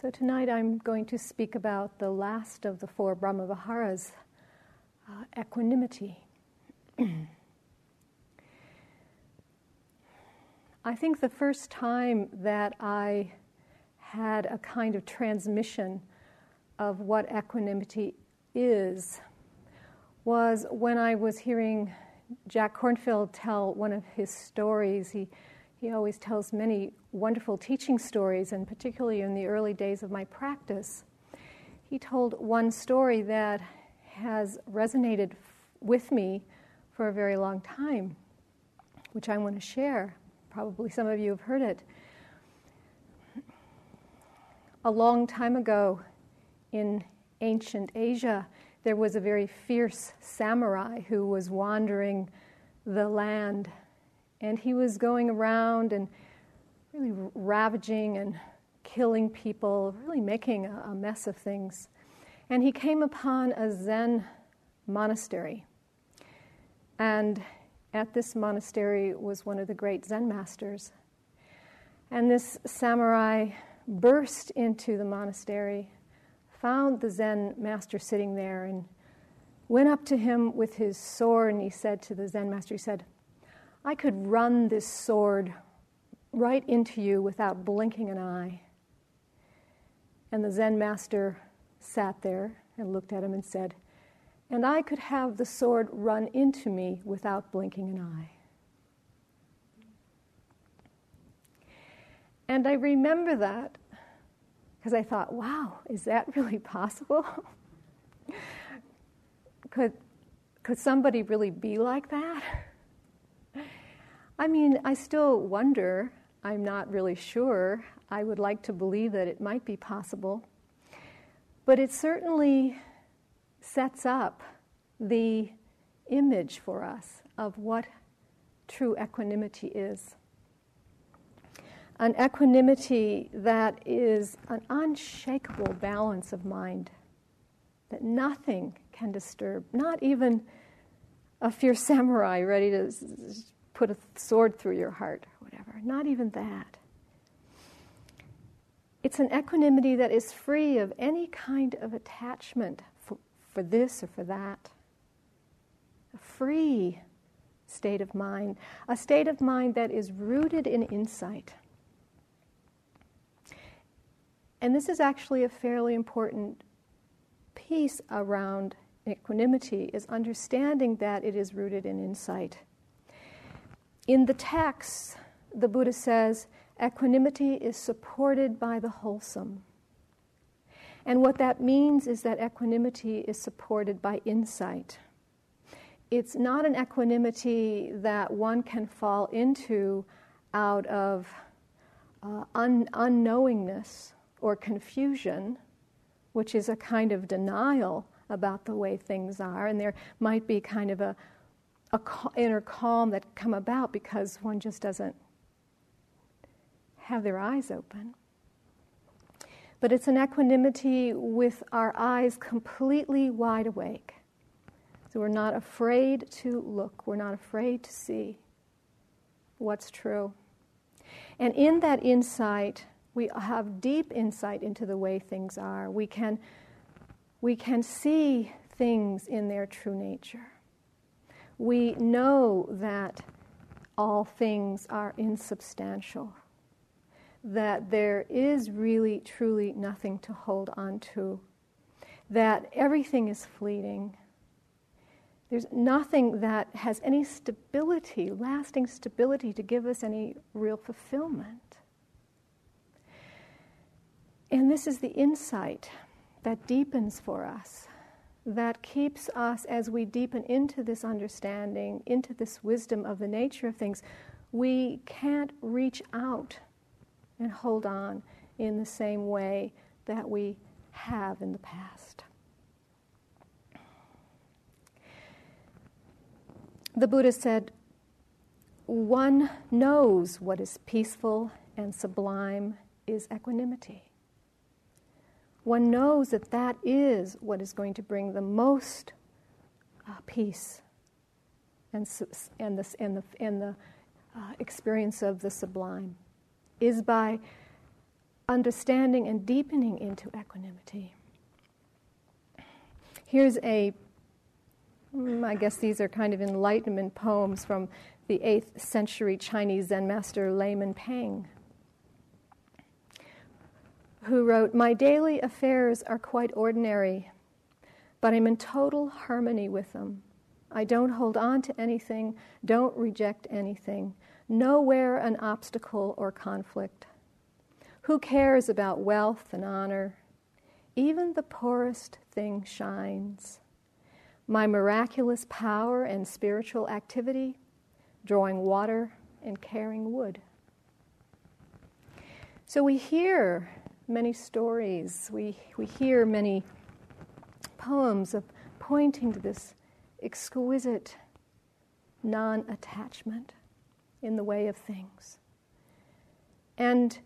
So tonight I'm going to speak about the last of the four Brahmaviharas, uh, equanimity. I think the first time that I had a kind of transmission of what equanimity is was when I was hearing Jack Kornfield tell one of his stories. He, he always tells many wonderful teaching stories, and particularly in the early days of my practice. He told one story that has resonated with me for a very long time, which I want to share. Probably some of you have heard it. A long time ago in ancient Asia, there was a very fierce samurai who was wandering the land. And he was going around and really ravaging and killing people, really making a, a mess of things. And he came upon a Zen monastery. And at this monastery was one of the great Zen masters. And this samurai burst into the monastery found the Zen master sitting there and went up to him with his sword and he said to the Zen master, he said, I could run this sword right into you without blinking an eye. And the Zen master sat there and looked at him and said, And I could have the sword run into me without blinking an eye. And I remember that because I thought, wow, is that really possible? could, could somebody really be like that? I mean, I still wonder. I'm not really sure. I would like to believe that it might be possible. But it certainly sets up the image for us of what true equanimity is an equanimity that is an unshakable balance of mind, that nothing can disturb, not even a fierce samurai ready to put a sword through your heart or whatever, not even that. It's an equanimity that is free of any kind of attachment for, for this or for that. A free state of mind, a state of mind that is rooted in insight and this is actually a fairly important piece around equanimity is understanding that it is rooted in insight. In the text, the Buddha says equanimity is supported by the wholesome. And what that means is that equanimity is supported by insight. It's not an equanimity that one can fall into out of uh, un- unknowingness or confusion, which is a kind of denial about the way things are, and there might be kind of a, a inner calm that come about because one just doesn't have their eyes open. But it's an equanimity with our eyes completely wide awake. So we're not afraid to look, we're not afraid to see what's true. And in that insight, we have deep insight into the way things are. We can, we can see things in their true nature. We know that all things are insubstantial, that there is really, truly nothing to hold on to, that everything is fleeting. There's nothing that has any stability, lasting stability, to give us any real fulfillment. And this is the insight that deepens for us, that keeps us as we deepen into this understanding, into this wisdom of the nature of things. We can't reach out and hold on in the same way that we have in the past. The Buddha said, one knows what is peaceful and sublime is equanimity one knows that that is what is going to bring the most uh, peace and, and, the, and the, and the uh, experience of the sublime is by understanding and deepening into equanimity. Here's a, mm, guess these are kind of enlightenment poems from the 8th century Chinese Zen master Layman Pang, who wrote My daily affairs are quite ordinary, but I'm in total harmony with them. I don't hold on to anything, don't reject anything, nowhere an obstacle or conflict. Who cares about wealth and honor? Even the poorest thing shines. My miraculous power and spiritual activity, drawing water and carrying wood. So we hear many stories, we, we hear many poems of pointing to this exquisite non attachment in the way of things. And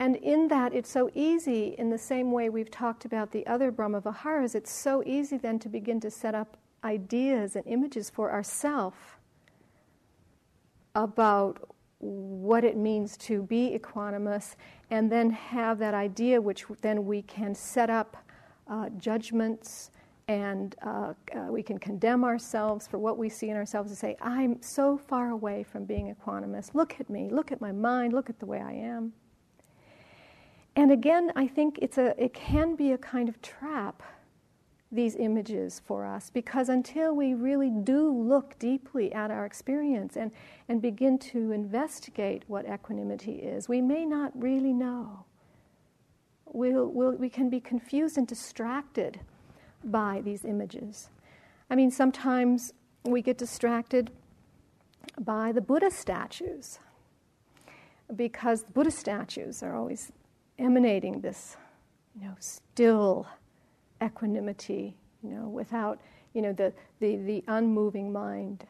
and in that, it's so easy, in the same way we've talked about the other Brahma Viharas, it's so easy then to begin to set up ideas and images for ourselves about what it means to be equanimous, and then have that idea, which then we can set up uh, judgments and uh, uh, we can condemn ourselves for what we see in ourselves and say, I'm so far away from being a equanimous. Look at me, look at my mind, look at the way I am. And again, I think it's a, it can be a kind of trap, these images for us, because until we really do look deeply at our experience and, and begin to investigate what equanimity is, we may not really know. We'll, we'll, we can be confused and distracted by these images. I mean, sometimes we get distracted by the Buddha statues because the Buddha statues are always emanating this, you know, still equanimity, you know, without, you know, the, the, the unmoving mind.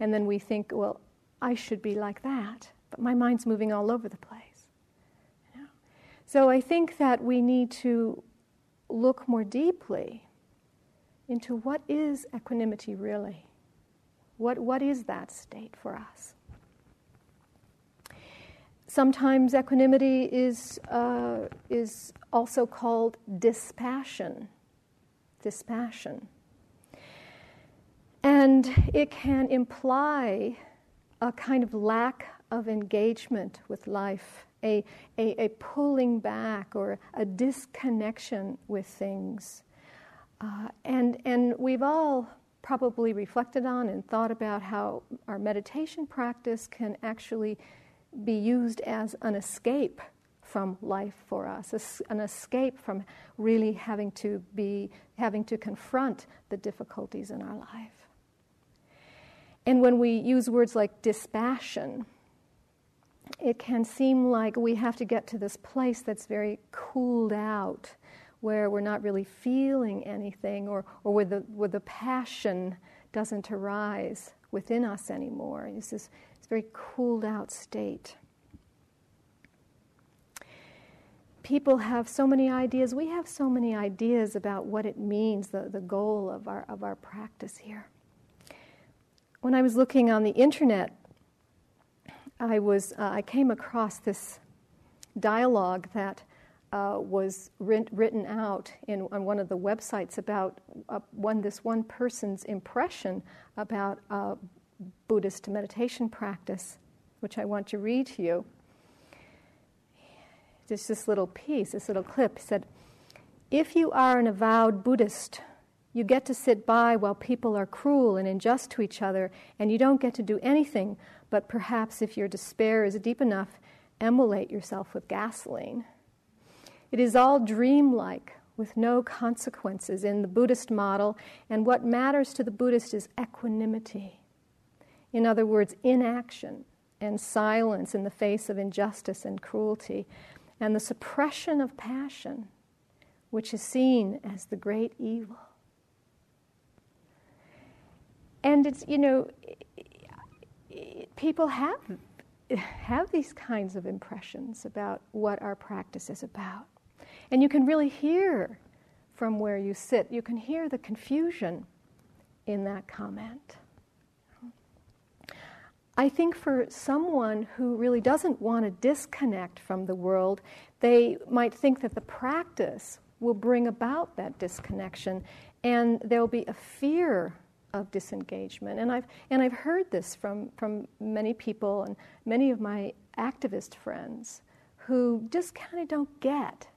And then we think, well, I should be like that, but my mind's moving all over the place. You know? So I think that we need to look more deeply into what is equanimity really? What, what is that state for us? Sometimes equanimity is, uh, is also called dispassion. Dispassion. And it can imply a kind of lack of engagement with life, a, a, a pulling back or a disconnection with things. Uh, and, and we've all probably reflected on and thought about how our meditation practice can actually be used as an escape from life for us, an escape from really having to be having to confront the difficulties in our life. And when we use words like dispassion, it can seem like we have to get to this place that's very cooled out, where we're not really feeling anything, or, or where, the, where the passion doesn't arise within us anymore. It's this very cooled out state. People have so many ideas. We have so many ideas about what it means, the, the goal of our, of our practice here. When I was looking on the internet, I, was, uh, I came across this dialogue that uh, was writ- written out in, on one of the websites about uh, one, this one person's impression about uh, Buddhist meditation practice, which I want to read to you. Just this little piece, this little clip He said, If you are an avowed Buddhist, you get to sit by while people are cruel and unjust to each other, and you don't get to do anything but perhaps, if your despair is deep enough, emulate yourself with gasoline. It is all dreamlike, with no consequences in the Buddhist model, and what matters to the Buddhist is equanimity. In other words, inaction and silence in the face of injustice and cruelty, and the suppression of passion, which is seen as the great evil. And it's, you know, people have, have these kinds of impressions about what our practice is about. And you can really hear from where you sit, you can hear the confusion in that comment. I think for someone who really doesn't want to disconnect from the world, they might think that the practice will bring about that disconnection and there'll be a fear of disengagement. And I've, and I've heard this from, from many people and many of my activist friends who just kind of don't get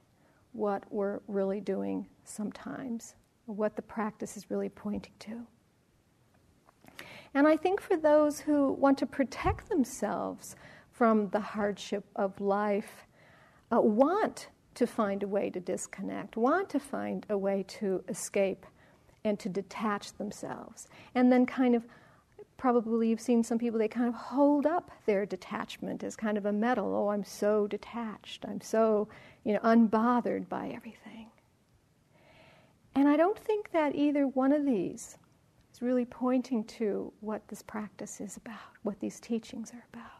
what we're really doing sometimes, what the practice is really pointing to. And I think for those who want to protect themselves from the hardship of life, uh, want to find a way to disconnect, want to find a way to escape and to detach themselves. And then, kind of, probably you've seen some people, they kind of hold up their detachment as kind of a medal. Oh, I'm so detached. I'm so, you know, unbothered by everything. And I don't think that either one of these is really pointing to what this practice is about, what these teachings are about.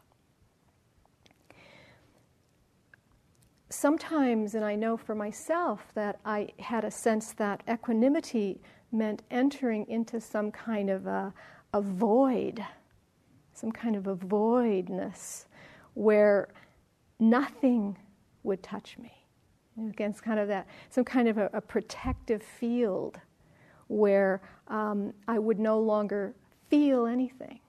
Sometimes, and I know for myself that I had a sense that equanimity meant entering into some kind of a, a void, some kind of a voidness where nothing would touch me. Again, it's kind of that, some kind of a, a protective field where um, I would no longer feel anything.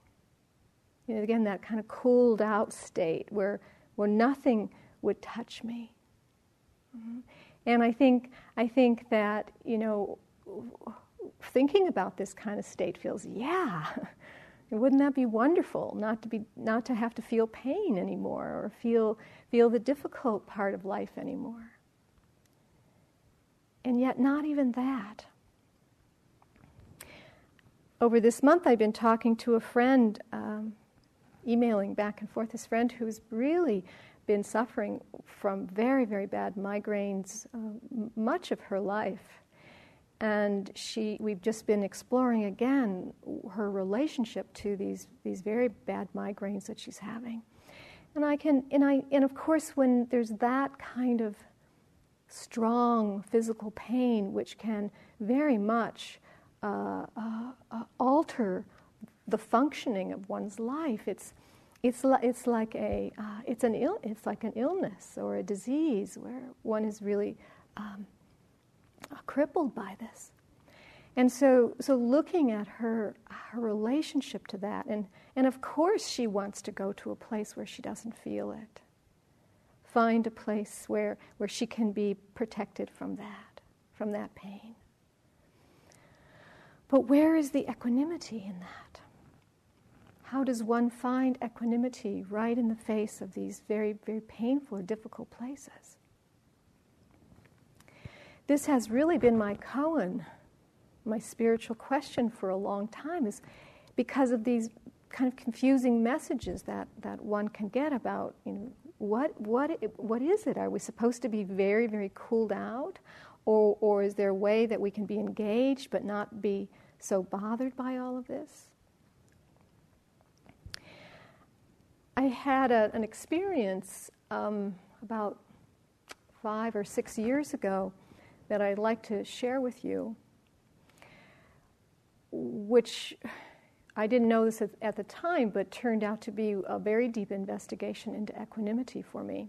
You know, again, that kind of cooled out state where, where nothing would touch me. Mm-hmm. And I think, I think that, you know, thinking about this kind of state feels, yeah, wouldn't that be wonderful not to, be, not to have to feel pain anymore or feel, feel the difficult part of life anymore? And yet, not even that. Over this month, I've been talking to a friend, um, emailing back and forth, this friend who's really been suffering from very, very bad migraines uh, much of her life. And she we've just been exploring again her relationship to these these very bad migraines that she's having. And i can and i and of course when there's that kind of strong physical pain which can very much uh, uh, alter the functioning of one's life it's it's, li- it's like a uh, it's an Ill- it's like an illness or a disease where one is really um, crippled by this. And so, so looking at her, her relationship to that, and, and of course she wants to go to a place where she doesn't feel it. Find a place where, where she can be protected from that, from that pain. But where is the equanimity in that? How does one find equanimity right in the face of these very, very painful or difficult places? this has really been my koan, my spiritual question for a long time, is because of these kind of confusing messages that, that one can get about, you know, what, what, what is it? Are we supposed to be very, very cooled out? Or, or is there a way that we can be engaged but not be so bothered by all of this? I had a, an experience um, about five or six years ago that I'd like to share with you, which I didn't know this at, the time, but turned out to be a very deep investigation into equanimity for me.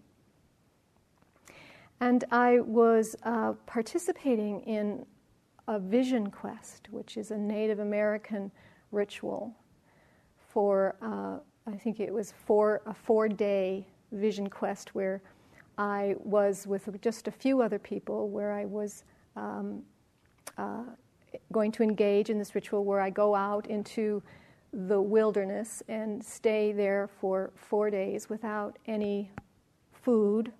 And I was uh, participating in a vision quest, which is a Native American ritual for, uh, I think it was for a four day vision quest where I was with just a few other people where I was um, uh, going to engage in this ritual where I go out into the wilderness and stay there for four days without any food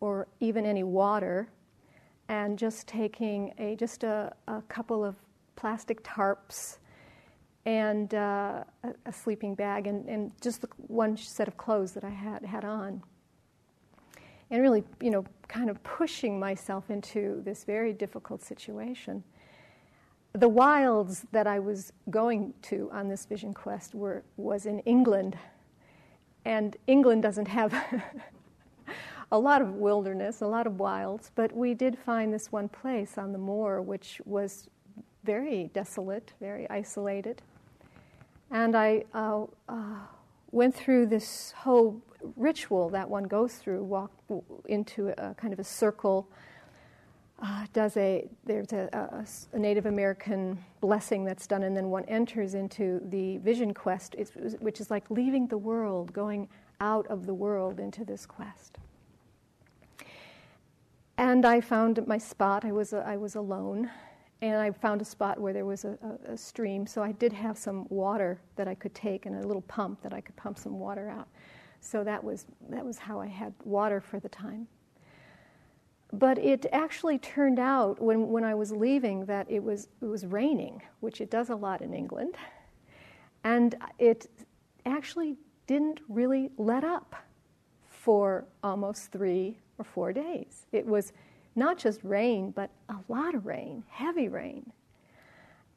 or even any water and just taking a just a, a couple of plastic tarps and uh, a, a, sleeping bag and, and just the one set of clothes that I had had on and really, you know, kind of pushing myself into this very difficult situation. The wilds that I was going to on this vision quest were, was in England, and England doesn't have a lot of wilderness, a lot of wilds, but we did find this one place on the moor which was very desolate, very isolated. And I uh, uh, went through this whole ritual that one goes through, walk into a kind of a circle. Uh, does a there's a, a, a, Native American blessing that's done, and then one enters into the vision quest, which is like leaving the world, going out of the world into this quest. And I found my spot. I was I was alone, and I found a spot where there was a, a, a, stream. So I did have some water that I could take and a little pump that I could pump some water out. So that was that was how I had water for the time. But it actually turned out when, when I was leaving that it was it was raining, which it does a lot in England, and it actually didn't really let up for almost three or four days. It was not just rain, but a lot of rain, heavy rain.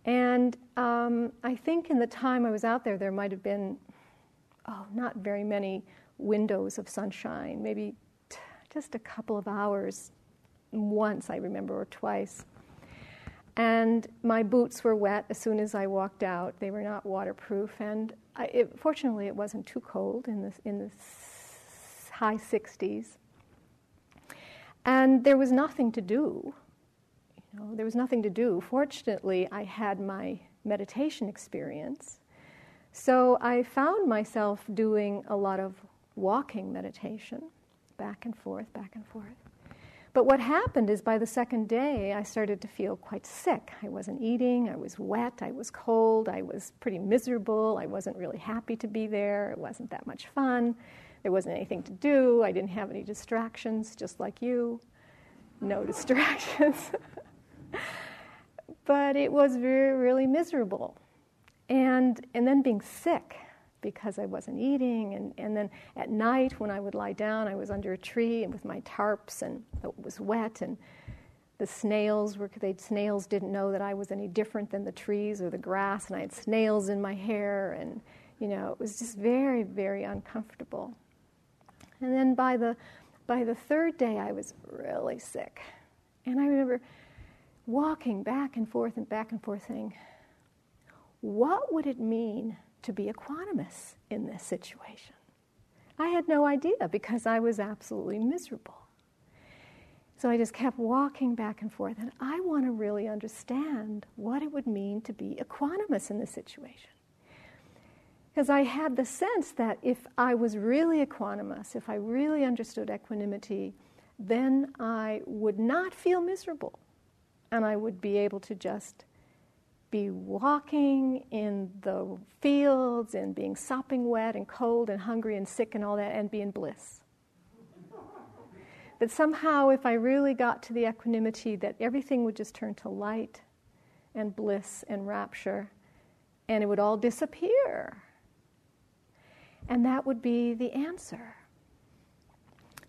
And um, I think in the time I was out there, there might have been, oh, not very many windows of sunshine, maybe t- just a couple of hours once, I remember, or twice. And my boots were wet as soon as I walked out. They were not waterproof, and I, it, fortunately, it wasn't too cold in the, in the high 60s. And there was nothing to do. You know, there was nothing to do. Fortunately, I had my meditation experience. So I found myself doing a lot of walking meditation, back and forth, back and forth. But what happened is by the second day, I started to feel quite sick. I wasn't eating, I was wet, I was cold, I was pretty miserable, I wasn't really happy to be there, it wasn't that much fun. There wasn't anything to do. I didn't have any distractions, just like you. No distractions. but it was very, really miserable. And, and then being sick because I wasn't eating. And, and then at night, when I would lie down, I was under a tree and with my tarps, and it was wet. And the snails were, they snails didn't know that I was any different than the trees or the grass. And I had snails in my hair. And, you know, it was just very, very uncomfortable. And then by the, by the third day, I was really sick. And I remember walking back and forth and back and forth saying, what would it mean to be equanimous in this situation? I had no idea because I was absolutely miserable. So I just kept walking back and forth, and I want to really understand what it would mean to be equanimous in this situation. Because I had the sense that if I was really equanimous, if I really understood equanimity, then I would not feel miserable. And I would be able to just be walking in the fields and being sopping wet and cold and hungry and sick and all that and be in bliss. That somehow, if I really got to the equanimity, that everything would just turn to light and bliss and rapture and it would all disappear. And that would be the answer.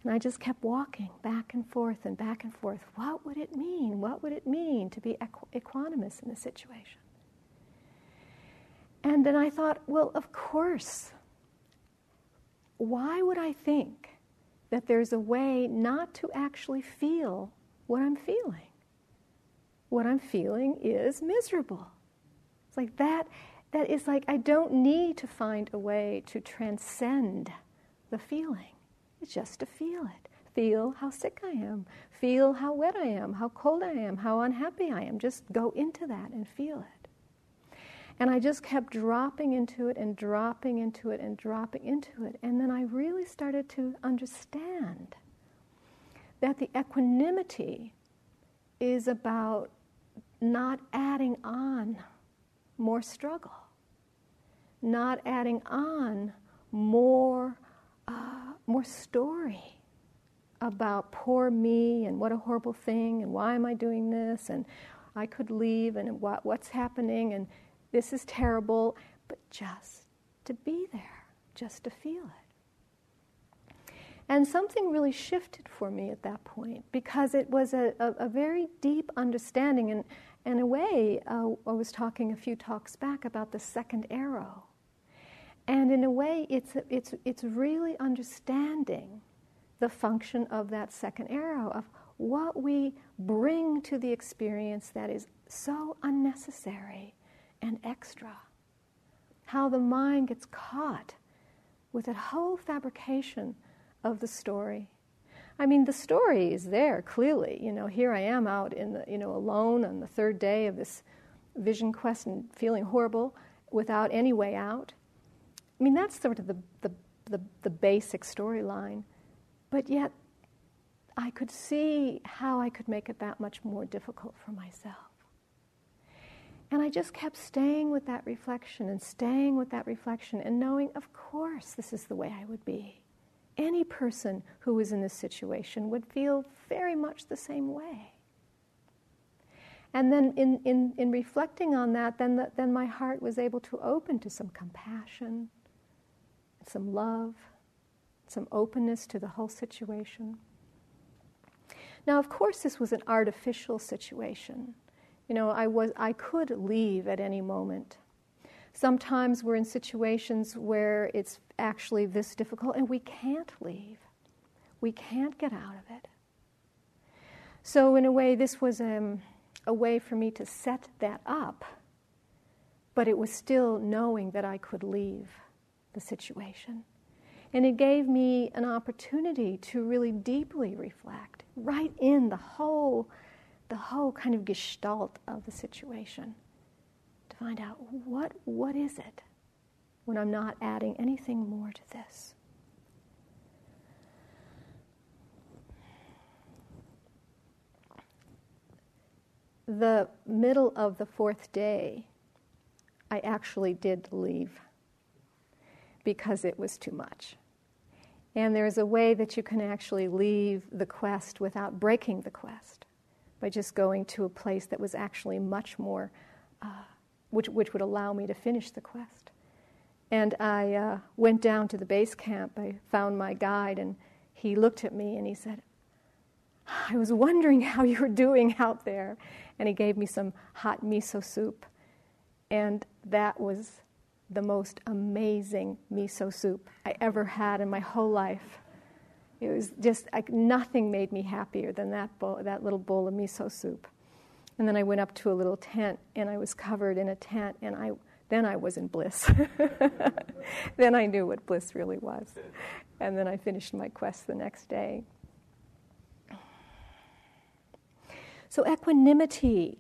And I just kept walking back and forth and back and forth. What would it mean? What would it mean to be equ- equanimous in the situation? And then I thought, well, of course. Why would I think that there's a way not to actually feel what I'm feeling? What I'm feeling is miserable. It's like that that is like I don't need to find a way to transcend the feeling. It's just to feel it. Feel how sick I am. Feel how wet I am, how cold I am, how unhappy I am. Just go into that and feel it. And I just kept dropping into it and dropping into it and dropping into it. And then I really started to understand that the equanimity is about not adding on more struggle, not adding on more, uh, more story about poor me and what a horrible thing and why am I doing this and I could leave and what, what's happening and this is terrible, but just to be there, just to feel it. And something really shifted for me at that point because it was a, a, a very deep understanding. And in a way, uh, I was talking a few talks back about the second arrow. And in a way, it's, it's, it's really understanding the function of that second arrow, of what we bring to the experience that is so unnecessary and extra. How the mind gets caught with that whole fabrication of the story. I mean, the story is there clearly. You know, here I am out in the, you know, alone on the third day of this vision quest and feeling horrible without any way out. I mean, that's sort of the, the, the, the basic storyline. But yet, I could see how I could make it that much more difficult for myself. And I just kept staying with that reflection and staying with that reflection and knowing, of course, this is the way I would be. Any person who was in this situation would feel very much the same way. And then, in, in, in reflecting on that, then, the, then my heart was able to open to some compassion, some love, some openness to the whole situation. Now, of course, this was an artificial situation. You know, I, was, I could leave at any moment. Sometimes we're in situations where it's actually this difficult and we can't leave. We can't get out of it. So, in a way, this was um, a way for me to set that up, but it was still knowing that I could leave the situation. And it gave me an opportunity to really deeply reflect right in the whole the whole kind of gestalt of the situation to find out what, what is it when I'm not adding anything more to this. The middle of the fourth day, I actually did leave because it was too much. And there's a way that you can actually leave the quest without breaking the quest by just going to a place that was actually much more, uh, which, which would allow me to finish the quest. And I uh, went down to the base camp. I found my guide, and he looked at me and he said, I was wondering how you were doing out there. And he gave me some hot miso soup. And that was the most amazing miso soup I ever had in my whole life. It was just like nothing made me happier than that bowl, that little bowl of miso soup. And then I went up to a little tent, and I was covered in a tent, and I then I was in bliss. then I knew what bliss really was. And then I finished my quest the next day. So equanimity,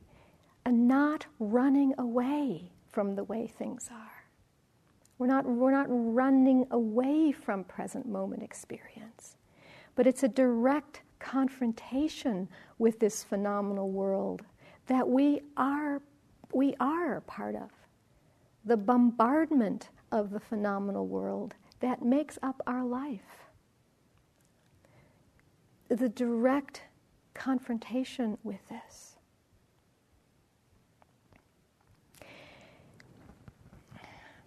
and not running away from the way things are. We're not, we're not running away from present moment experience but it's a direct confrontation with this phenomenal world that we are, we are part of. The bombardment of the phenomenal world that makes up our life. The direct confrontation with this.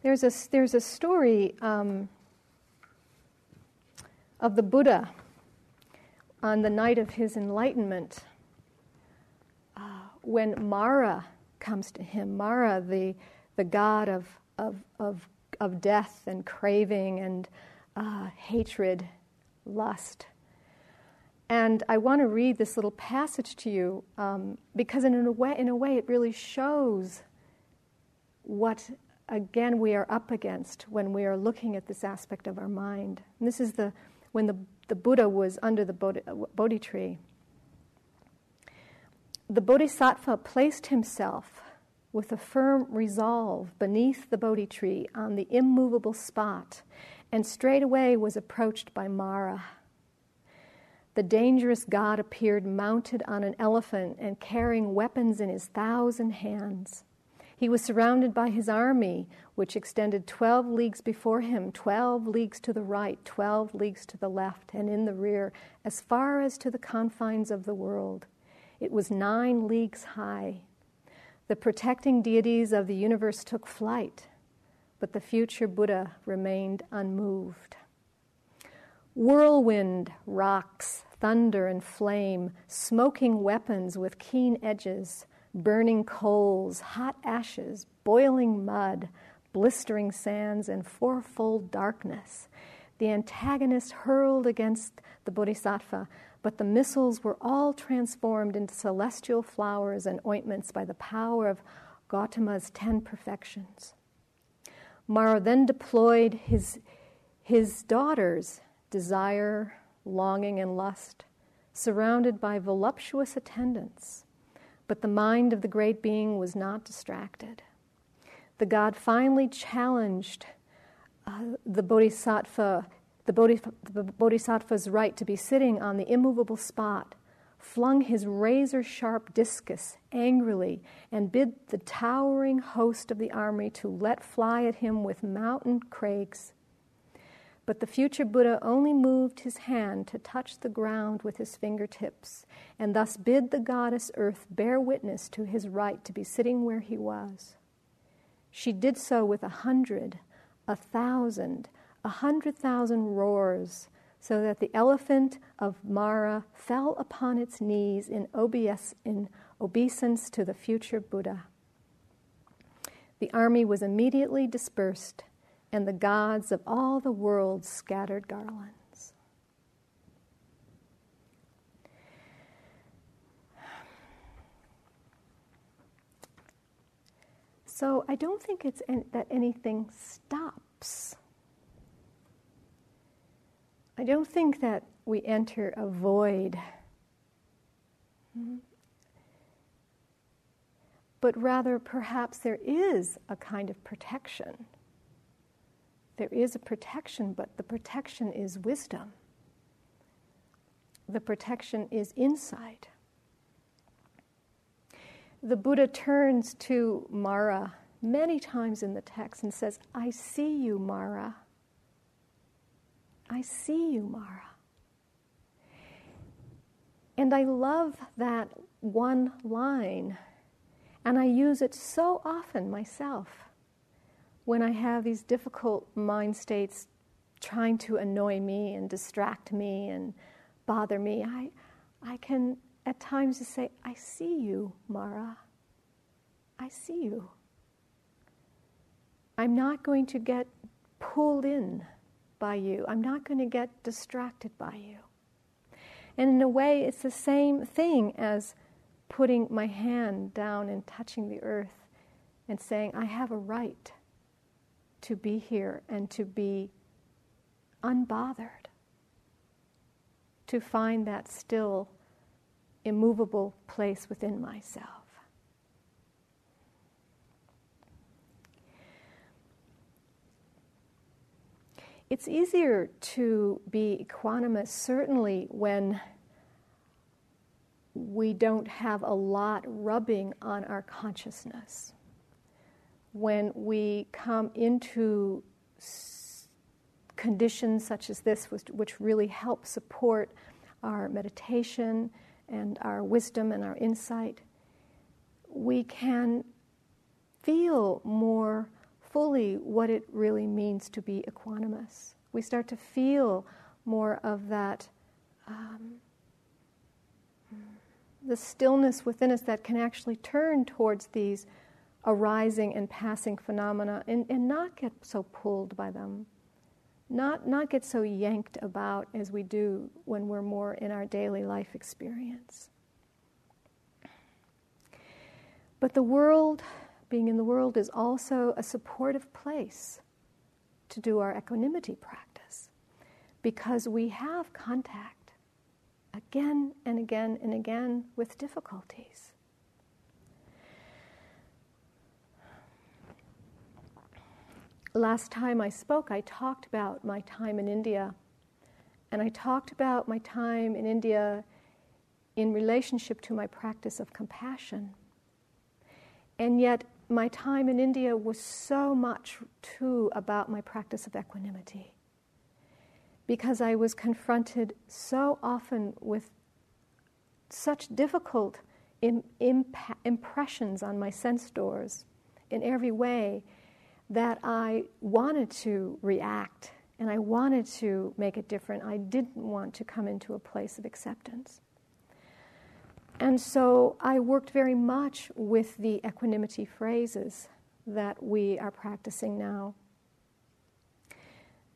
There's a, there's a story um, of the Buddha on the night of his enlightenment, uh, when Mara comes to him, Mara, the, the god of, of, of, of death and craving and uh, hatred, lust. And I want to read this little passage to you um, because, in a, way, in a way, it really shows what, again, we are up against when we are looking at this aspect of our mind. And this is the when the the Buddha was under the Bodhi, Bodhi tree. The Bodhisattva placed himself with a firm resolve beneath the Bodhi tree on the immovable spot and straightway was approached by Mara. The dangerous god appeared mounted on an elephant and carrying weapons in his thousand hands. He was surrounded by his army, which extended 12 leagues before him, 12 leagues to the right, 12 leagues to the left, and in the rear, as far as to the confines of the world. It was nine leagues high. The protecting deities of the universe took flight, but the future Buddha remained unmoved. Whirlwind, rocks, thunder, and flame, smoking weapons with keen edges, burning coals, hot ashes, boiling mud, blistering sands, and fourfold darkness. The antagonist hurled against the bodhisattva, but the missiles were all transformed into celestial flowers and ointments by the power of Gautama's ten perfections. Mara then deployed his, His daughters, desire, longing, and lust, surrounded by voluptuous attendants, but the mind of the great being was not distracted. The god finally challenged uh, the bodhisattva, the, bodhi, the bodhisattva's right to be sitting on the immovable spot, flung his razor sharp discus angrily, and bid the towering host of the army to let fly at him with mountain crags. But the future Buddha only moved his hand to touch the ground with his fingertips, and thus bid the goddess Earth bear witness to his right to be sitting where he was. She did so with a hundred, a thousand, a hundred thousand roars, so that the elephant of Mara fell upon its knees in, obes- in obeisance to the future Buddha. The army was immediately dispersed, and the gods of all the world scattered garlands. So I don't think it's that anything stops. I don't think that we enter a void. But rather, perhaps there is a kind of protection. There is a protection, but the protection is wisdom. The protection is insight. The Buddha turns to Mara many times in the text and says, I see you, Mara. I see you, Mara. And I love that one line, and I use it so often myself when I have these difficult mind states trying to annoy me and distract me and bother me. I, I can at times just say, I see you, Mara. I see you. I'm not going to get pulled in by you. I'm not going to get distracted by you. And in a way, it's the same thing as putting my hand down and touching the earth and saying, I have a right to be here and to be unbothered, to find that still, immovable place within myself. It's easier to be equanimous, certainly when we don't have a lot rubbing on our consciousness. When we come into conditions such as this, which really help support our meditation and our wisdom and our insight, we can feel more fully what it really means to be equanimous. We start to feel more of that, um, the stillness within us that can actually turn towards these arising and passing phenomena and, and not get so pulled by them. Not, not get so yanked about as we do when we're more in our daily life experience. But the world being in the world is also a supportive place to do our equanimity practice because we have contact again and again and again with difficulties. Last time I spoke, I talked about my time in India, and I talked about my time in India in relationship to my practice of compassion. And yet, my time in India was so much too about my practice of equanimity because I was confronted so often with such difficult imp- impressions on my sense doors in every way that I wanted to react and I wanted to make it different. I didn't want to come into a place of acceptance. And so I worked very much with the equanimity phrases that we are practicing now.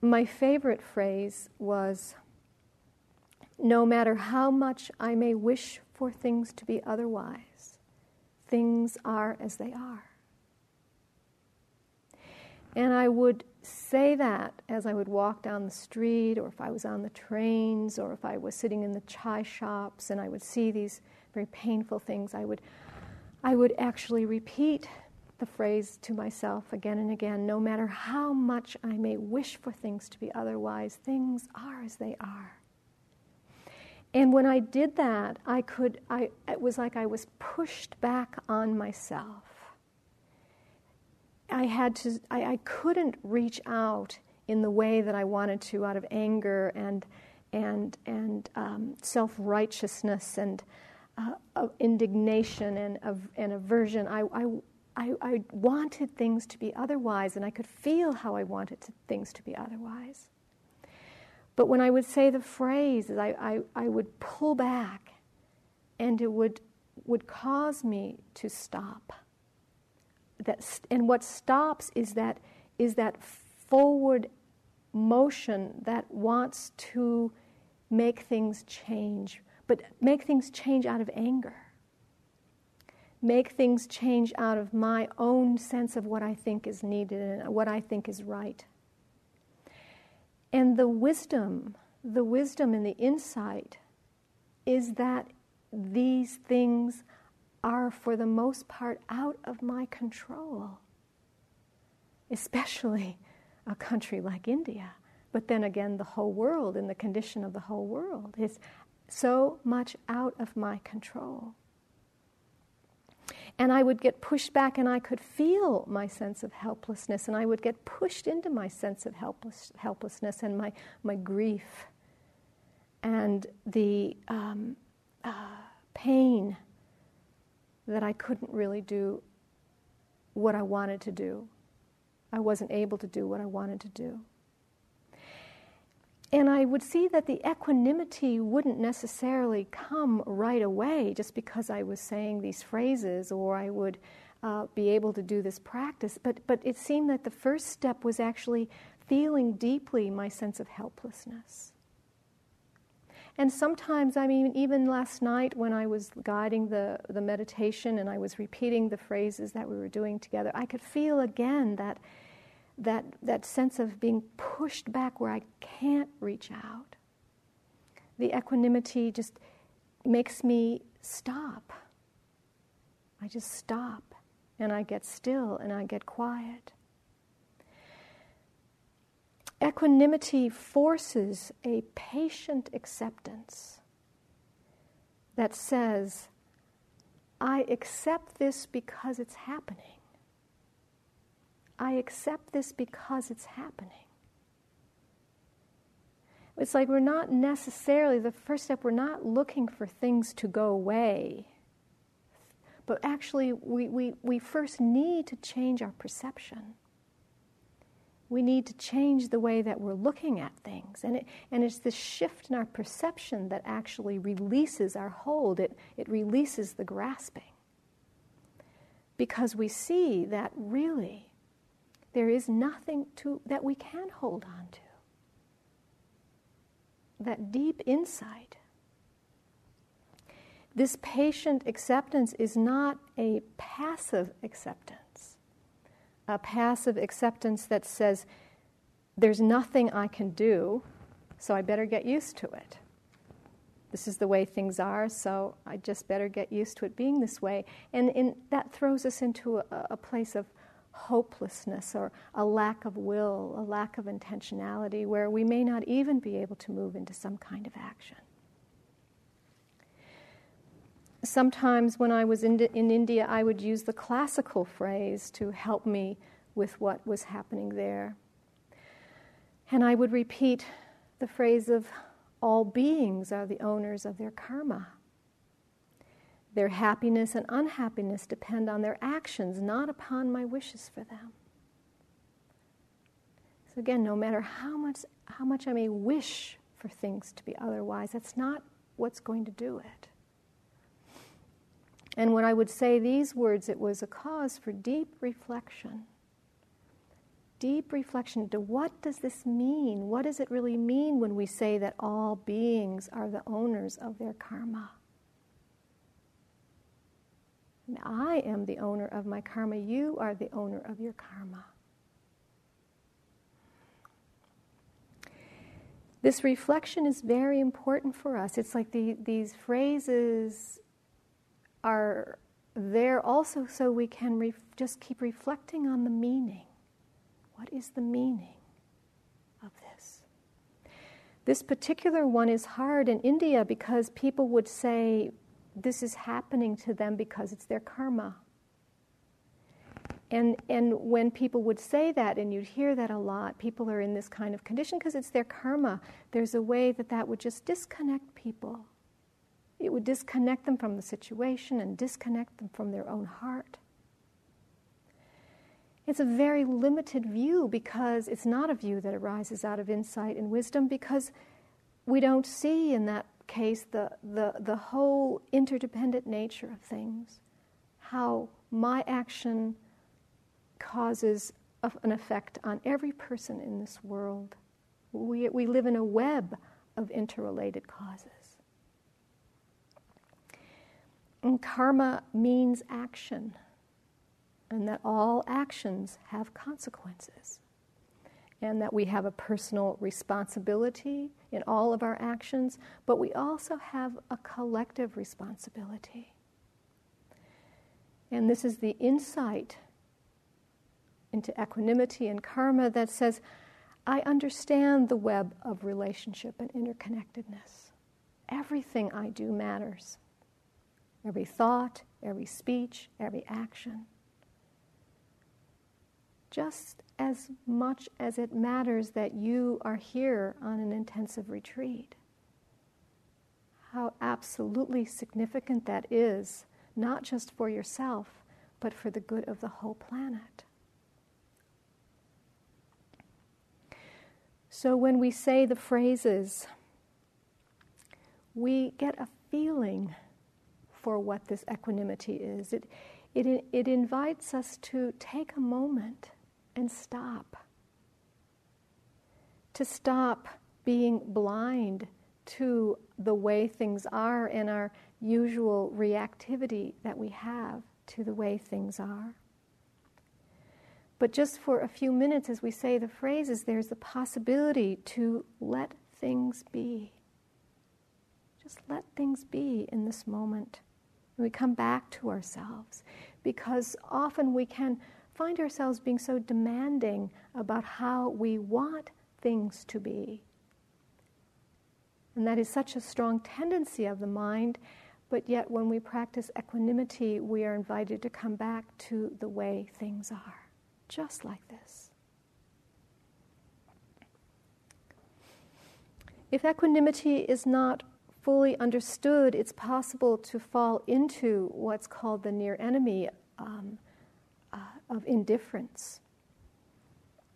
My favorite phrase was No matter how much I may wish for things to be otherwise, things are as they are. And I would say that as I would walk down the street, or if I was on the trains, or if I was sitting in the chai shops and I would see these very painful things, I would, I would actually repeat the phrase to myself again and again no matter how much I may wish for things to be otherwise, things are as they are. And when I did that, I could, I, it was like I was pushed back on myself. I had to, I, I couldn't reach out in the way that I wanted to out of anger and, and, and um, self righteousness and uh, indignation and, and aversion. I, I, I, I wanted things to be otherwise, and I could feel how I wanted to, things to be otherwise. But when I would say the phrase, I, I, I would pull back, and it would, would cause me to stop. That, and what stops is that, is that forward motion that wants to make things change, but make things change out of anger make things change out of my own sense of what I think is needed and what I think is right. And the wisdom, the wisdom and the insight is that these things are, for the most part, out of my control, especially a country like India. But then again, the whole world and the condition of the whole world is so much out of my control. And I would get pushed back, and I could feel my sense of helplessness, and I would get pushed into my sense of helpless, helplessness and my, my grief and the um, uh, pain that I couldn't really do what I wanted to do. I wasn't able to do what I wanted to do. And I would see that the equanimity wouldn't necessarily come right away just because I was saying these phrases or I would uh, be able to do this practice. But, but it seemed that the first step was actually feeling deeply my sense of helplessness. And sometimes, I mean, even last night when I was guiding the, the meditation and I was repeating the phrases that we were doing together, I could feel again that that, that sense of being pushed back where I can't reach out. The equanimity just makes me stop. I just stop and I get still and I get quiet. Equanimity forces a patient acceptance that says, I accept this because it's happening. I accept this because it's happening. It's like we're not necessarily, the first step, we're not looking for things to go away. But actually, we, we, we first need to change our perception. We need to change the way that we're looking at things. And, it, and it's this shift in our perception that actually releases our hold, it, it releases the grasping. Because we see that really there is nothing to, that we can hold on to. That deep insight. This patient acceptance is not a passive acceptance, a passive acceptance that says, there's nothing I can do, so I better get used to it. This is the way things are, so I just better get used to it being this way. And, and that throws us into a, a place of hopelessness or a lack of will, a lack of intentionality, where we may not even be able to move into some kind of action. Sometimes when I was in, in India, I would use the classical phrase to help me with what was happening there. And I would repeat the phrase of all beings are the owners of their karma. Their happiness and unhappiness depend on their actions, not upon my wishes for them. So again, no matter how much, how much I may wish for things to be otherwise, that's not what's going to do it. And when I would say these words, it was a cause for deep reflection. Deep reflection to what does this mean? What does it really mean when we say that all beings are the owners of their karma? And I am the owner of my karma. You are the owner of your karma. This reflection is very important for us. It's like the, these phrases are there also so we can ref- just keep reflecting on the meaning. What is the meaning of this? This particular one is hard in India because people would say this is happening to them because it's their karma. And, and when people would say that, and you'd hear that a lot, people are in this kind of condition because it's their karma. There's a way that that would just disconnect people. It would disconnect them from the situation and disconnect them from their own heart. It's a very limited view because it's not a view that arises out of insight and wisdom because we don't see in that case the, the, the whole interdependent nature of things. How my action causes an effect on every person in this world. We, we live in a web of interrelated causes. And karma means action, and that all actions have consequences, and that we have a personal responsibility in all of our actions, but we also have a collective responsibility. And this is the insight into equanimity and karma that says, I understand the web of relationship and interconnectedness. Everything I do matters. Every thought, every speech, every action. Just as much as it matters that you are here on an intensive retreat. How absolutely significant that is, not just for yourself, but for the good of the whole planet. So when we say the phrases, we get a feeling for what this equanimity is. It, it, it invites us to take a moment and stop. To stop being blind to the way things are and our usual reactivity that we have to the way things are. But just for a few minutes, as we say the phrases, there's the possibility to let things be. Just let things be in this moment. We come back to ourselves. Because often we can find ourselves being so demanding about how we want things to be. And that is such a strong tendency of the mind, but yet when we practice equanimity, we are invited to come back to the way things are just like this. If equanimity is not fully understood, it's possible to fall into what's called the near enemy um, uh, of indifference.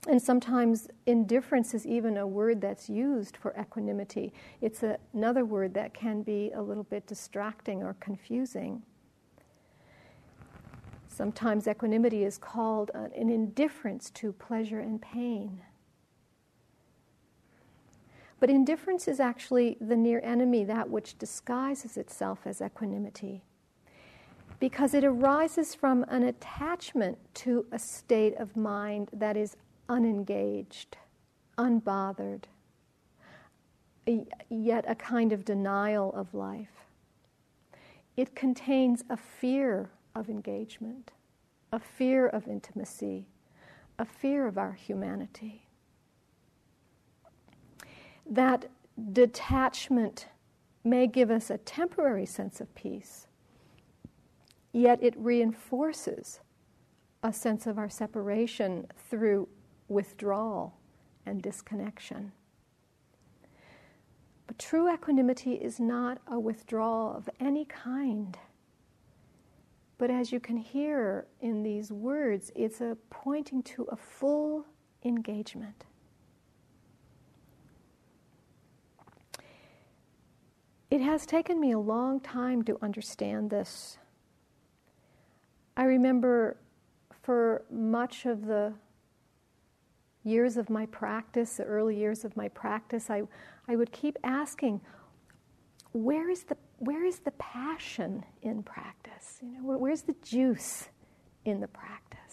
And sometimes indifference is even a word that's used for equanimity. It's a, another word that can be a little bit distracting or confusing. Sometimes equanimity is called an indifference to pleasure and pain. But indifference is actually the near enemy, that which disguises itself as equanimity, because it arises from an attachment to a state of mind that is unengaged, unbothered, yet a kind of denial of life. It contains a fear of engagement, a fear of intimacy, a fear of our humanity. That detachment may give us a temporary sense of peace, yet it reinforces a sense of our separation through withdrawal and disconnection. But true equanimity is not a withdrawal of any kind. But as you can hear in these words, it's a pointing to a full engagement. It has taken me a long time to understand this. I remember for much of the years of my practice, the early years of my practice, I, I would keep asking, where is the where is the passion in practice? You know, where, where's the juice in the practice?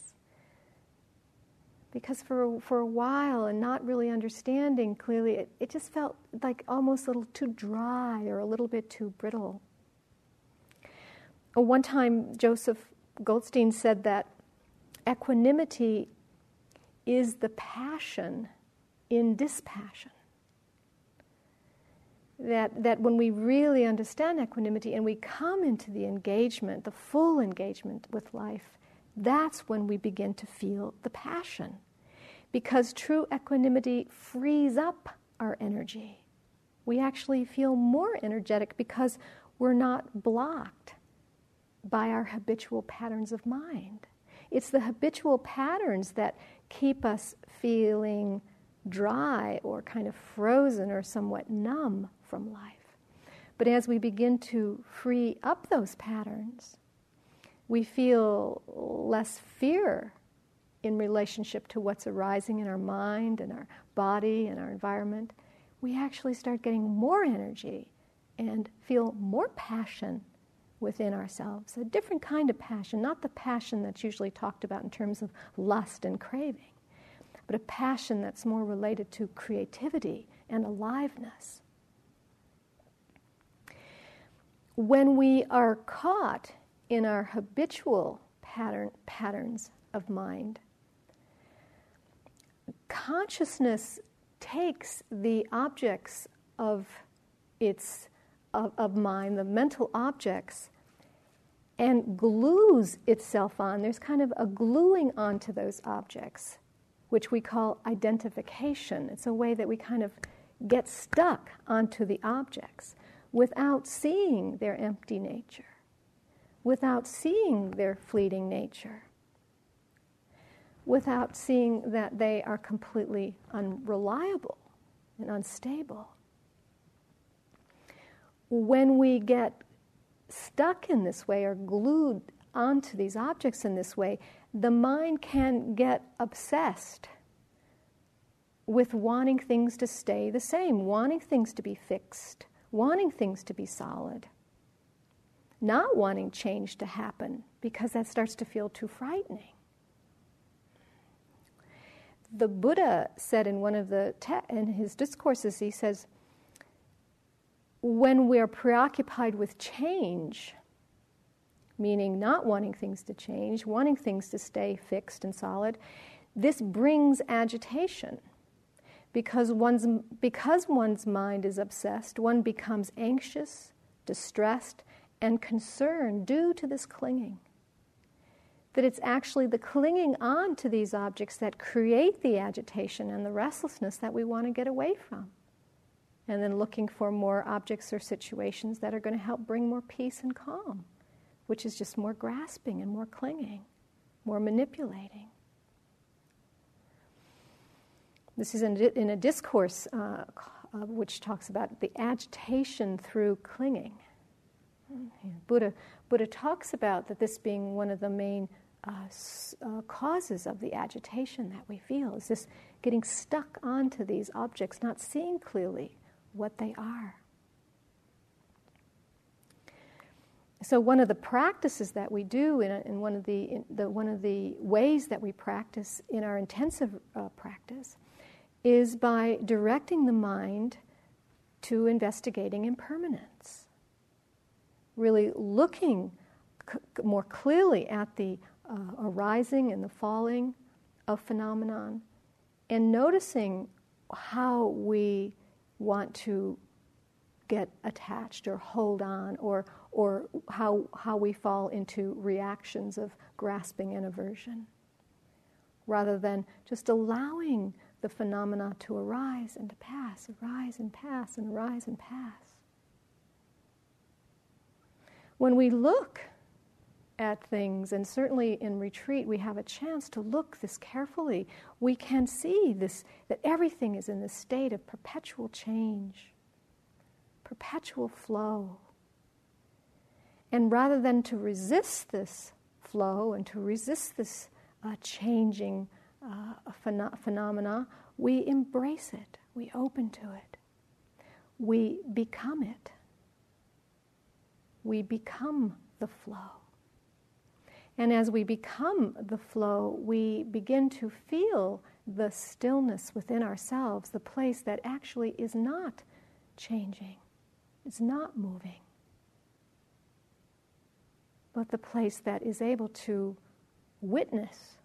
Because for, for a while and not really understanding clearly, it, it just felt like almost a little too dry or a little bit too brittle. Uh, one time, Joseph Goldstein said that equanimity is the passion in dispassion. That, that when we really understand equanimity and we come into the engagement, the full engagement with life, that's when we begin to feel the passion. Because true equanimity frees up our energy. We actually feel more energetic because we're not blocked by our habitual patterns of mind. It's the habitual patterns that keep us feeling dry or kind of frozen or somewhat numb from life. But as we begin to free up those patterns, we feel less fear in relationship to what's arising in our mind and our body and our environment. We actually start getting more energy and feel more passion within ourselves, a different kind of passion, not the passion that's usually talked about in terms of lust and craving, but a passion that's more related to creativity and aliveness. When we are caught in our habitual pattern, patterns of mind, consciousness takes the objects of its of, of mind, the mental objects, and glues itself on. There's kind of a gluing onto those objects, which we call identification. It's a way that we kind of get stuck onto the objects without seeing their empty nature, without seeing their fleeting nature, without seeing that they are completely unreliable and unstable when we get stuck in this way or glued onto these objects in this way, the mind can get obsessed with wanting things to stay the same, wanting things to be fixed, wanting things to be solid, not wanting change to happen because that starts to feel too frightening. The Buddha said in one of the te- in his discourses, he says, when we're preoccupied with change, meaning not wanting things to change, wanting things to stay fixed and solid, this brings agitation. Because one's, because one's mind is obsessed, one becomes anxious, distressed, and concerned due to this clinging. That it's actually the clinging on to these objects that create the agitation and the restlessness that we want to get away from and then looking for more objects or situations that are going to help bring more peace and calm, which is just more grasping and more clinging, more manipulating. This is in, in a discourse uh, uh, which talks about the agitation through clinging. Buddha, Buddha talks about that this being one of the main uh, uh, causes of the agitation that we feel is this getting stuck onto these objects, not seeing clearly what they are. So one of the practices that we do, in, a, in one of the, in the, one of the ways that we practice in our intensive uh, practice, is by directing the mind to investigating impermanence. Really looking c- more clearly at the uh, arising and the falling of phenomenon, and noticing how we want to get attached or hold on or, or how, how we fall into reactions of grasping and aversion rather than just allowing the phenomena to arise and to pass, arise and pass, and arise and pass. When we look at things, and certainly in retreat, we have a chance to look this carefully. We can see this that everything is in this state of perpetual change, perpetual flow. And rather than to resist this flow and to resist this uh, changing uh, phen- phenomena, we embrace it, we open to it, we become it, we become the flow. And as we become the flow, we begin to feel the stillness within ourselves, the place that actually is not changing, is not moving, but the place that is able to witness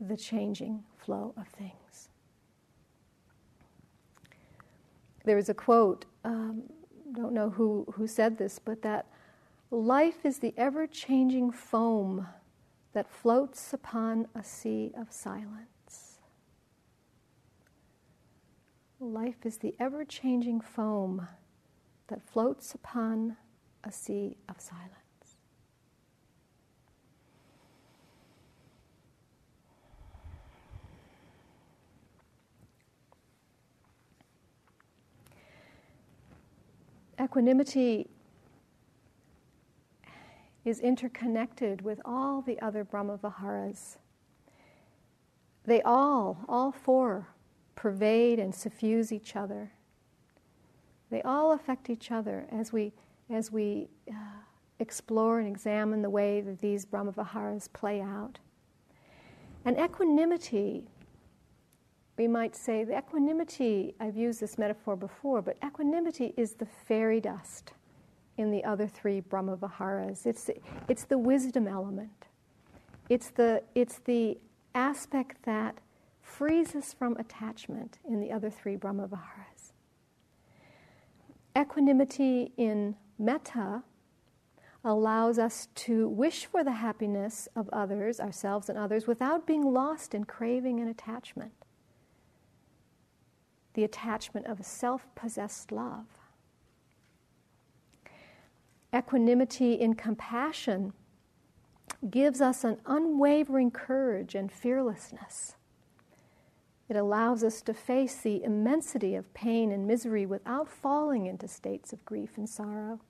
the changing flow of things. There is a quote, um, don't know who, who said this, but that life is the ever changing foam that floats upon a sea of silence. Life is the ever changing foam that floats upon a sea of silence. equanimity is interconnected with all the other Brahmaviharas. They all, all four, pervade and suffuse each other. They all affect each other as we, as we uh, explore and examine the way that these Brahmaviharas play out. And equanimity we might say the equanimity, I've used this metaphor before, but equanimity is the fairy dust in the other three Brahmaviharas. It's, it's the wisdom element. It's the, it's the aspect that frees us from attachment in the other three Brahmaviharas. Equanimity in metta allows us to wish for the happiness of others, ourselves and others, without being lost in craving and attachment the attachment of a self possessed love. Equanimity in compassion gives us an unwavering courage and fearlessness. It allows us to face the immensity of pain and misery without falling into states of grief and sorrow,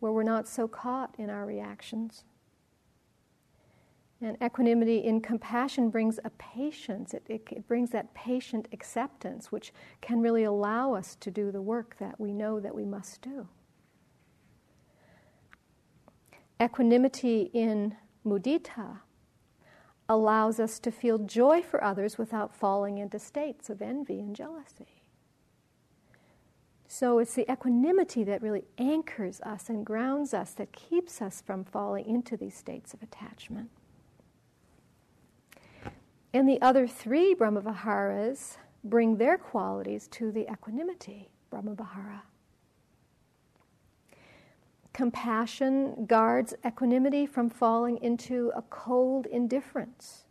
where we're not so caught in our reactions. And equanimity in compassion brings a patience, it, it, it, brings that patient acceptance, which can really allow us to do the work that we know that we must do. Equanimity in mudita allows us to feel joy for others without falling into states of envy and jealousy. So it's the equanimity that really anchors us and grounds us, that keeps us from falling into these states of attachment. And the other three Brahmaviharas bring their qualities to the equanimity Brahmavihara. Compassion guards equanimity from falling into a cold indifference.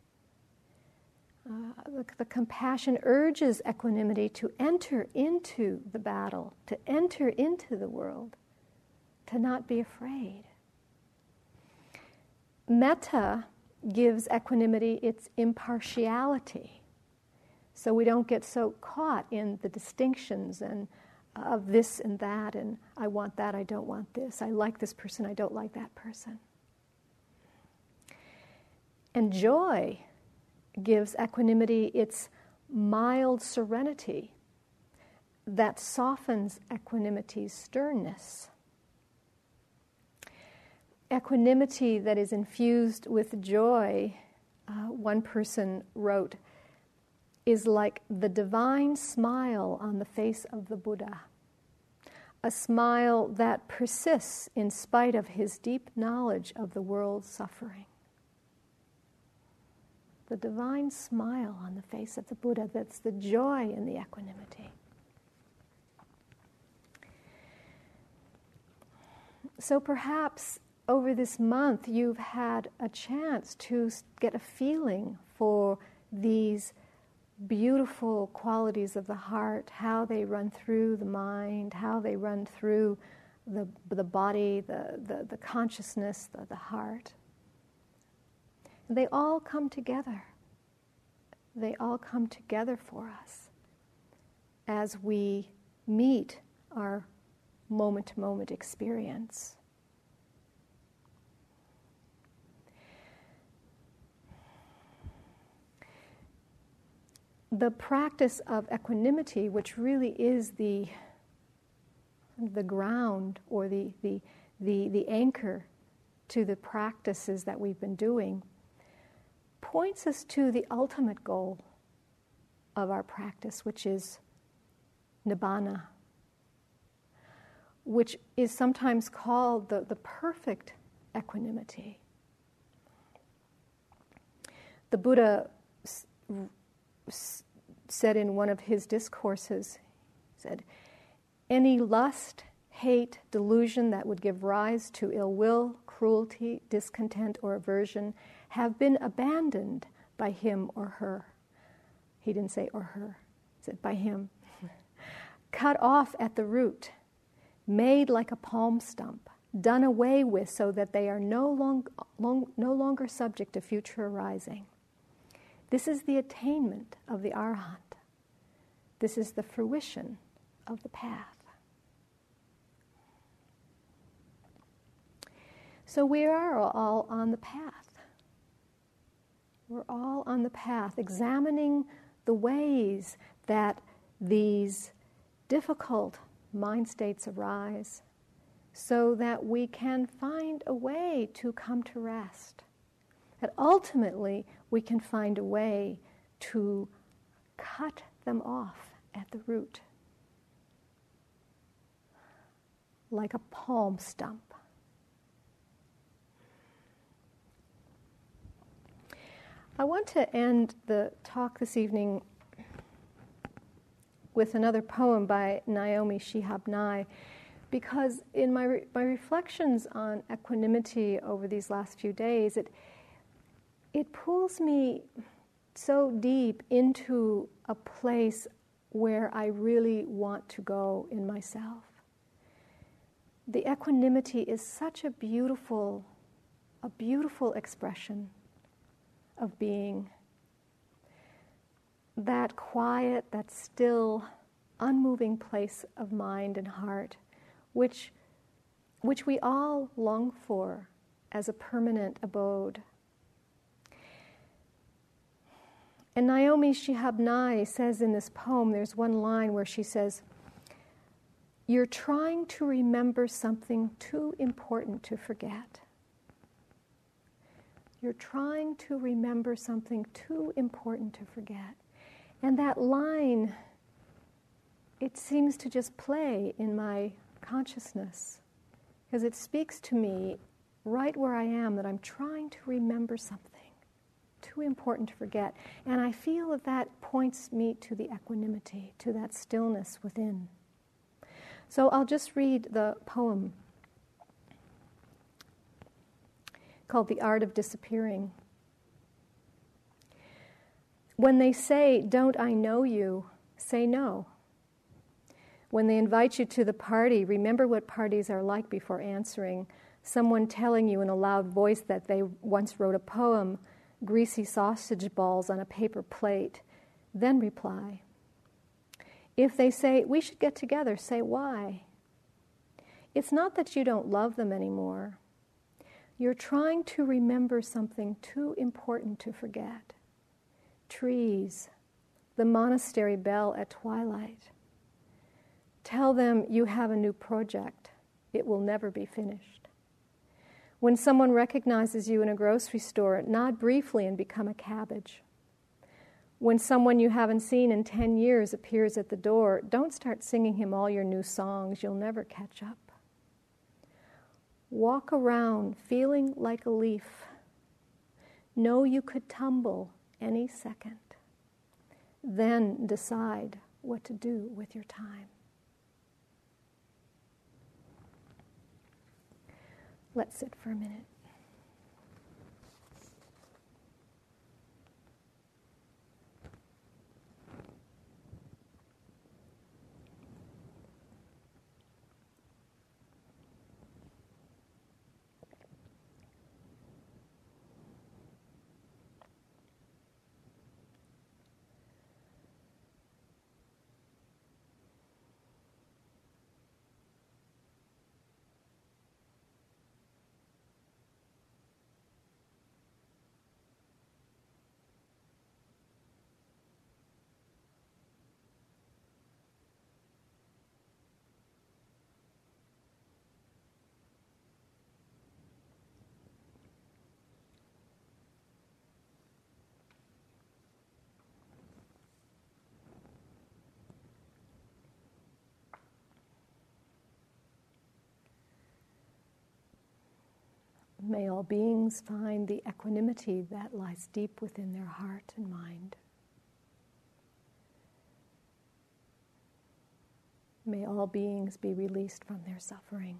Uh, the, the, compassion urges equanimity to enter into the battle, to enter into the world, to not be afraid. Metta gives equanimity its impartiality. So we don't get so caught in the distinctions and of this and that, and I want that, I don't want this, I like this person, I don't like that person. And joy gives equanimity its mild serenity that softens equanimity's sternness equanimity that is infused with joy, uh, one person wrote, is like the divine smile on the face of the Buddha. A smile that persists in spite of his deep knowledge of the world's suffering. The divine smile on the face of the Buddha, that's the joy in the equanimity. So perhaps over this month, you've had a chance to get a feeling for these beautiful qualities of the heart, how they run through the mind, how they run through the, the body, the, the, the consciousness, the, the heart. they all come together. They all come together for us as we meet our moment to moment experience. The practice of equanimity, which really is the, the ground or the, the, the, the anchor to the practices that we've been doing points us to the ultimate goal of our practice, which is nibbana, which is sometimes called the, the perfect equanimity. The Buddha said in one of his discourses, said, any lust, hate, delusion that would give rise to ill will, cruelty, discontent, or aversion have been abandoned by him or her. He didn't say or her, he said by him. Cut off at the root, made like a palm stump, done away with so that they are no, long, long, no longer subject to future arising. This is the attainment of the Arahant. This is the fruition of the path. So we are all on the path. We're all on the path, examining the ways that these difficult mind states arise so that we can find a way to come to rest. That ultimately we can find a way to cut them off at the root, like a palm stump. I want to end the talk this evening with another poem by Naomi Shihab Nye because in my, re- my reflections on equanimity over these last few days, it, it pulls me so deep into a place where I really want to go in myself. The equanimity is such a beautiful, a beautiful expression of being. That quiet, that still, unmoving place of mind and heart, which, which we all long for as a permanent abode. And Naomi Shihab Nye says in this poem, there's one line where she says, You're trying to remember something too important to forget. You're trying to remember something too important to forget. And that line, it seems to just play in my consciousness because it speaks to me right where I am that I'm trying to remember something too important to forget. And I feel that that points me to the equanimity, to that stillness within. So I'll just read the poem called The Art of Disappearing. When they say, Don't I know you? say no. When they invite you to the party, remember what parties are like before answering. Someone telling you in a loud voice that they once wrote a poem, greasy sausage balls on a paper plate. Then reply. If they say, We should get together, say why. It's not that you don't love them anymore. You're trying to remember something too important to forget. Trees, the monastery bell at twilight. Tell them you have a new project. It will never be finished. When someone recognizes you in a grocery store, nod briefly and become a cabbage. When someone you haven't seen in 10 years appears at the door, don't start singing him all your new songs. You'll never catch up. Walk around feeling like a leaf. Know you could tumble any second. Then decide what to do with your time. Let's sit for a minute. May all beings find the equanimity that lies deep within their heart and mind. May all beings be released from their suffering.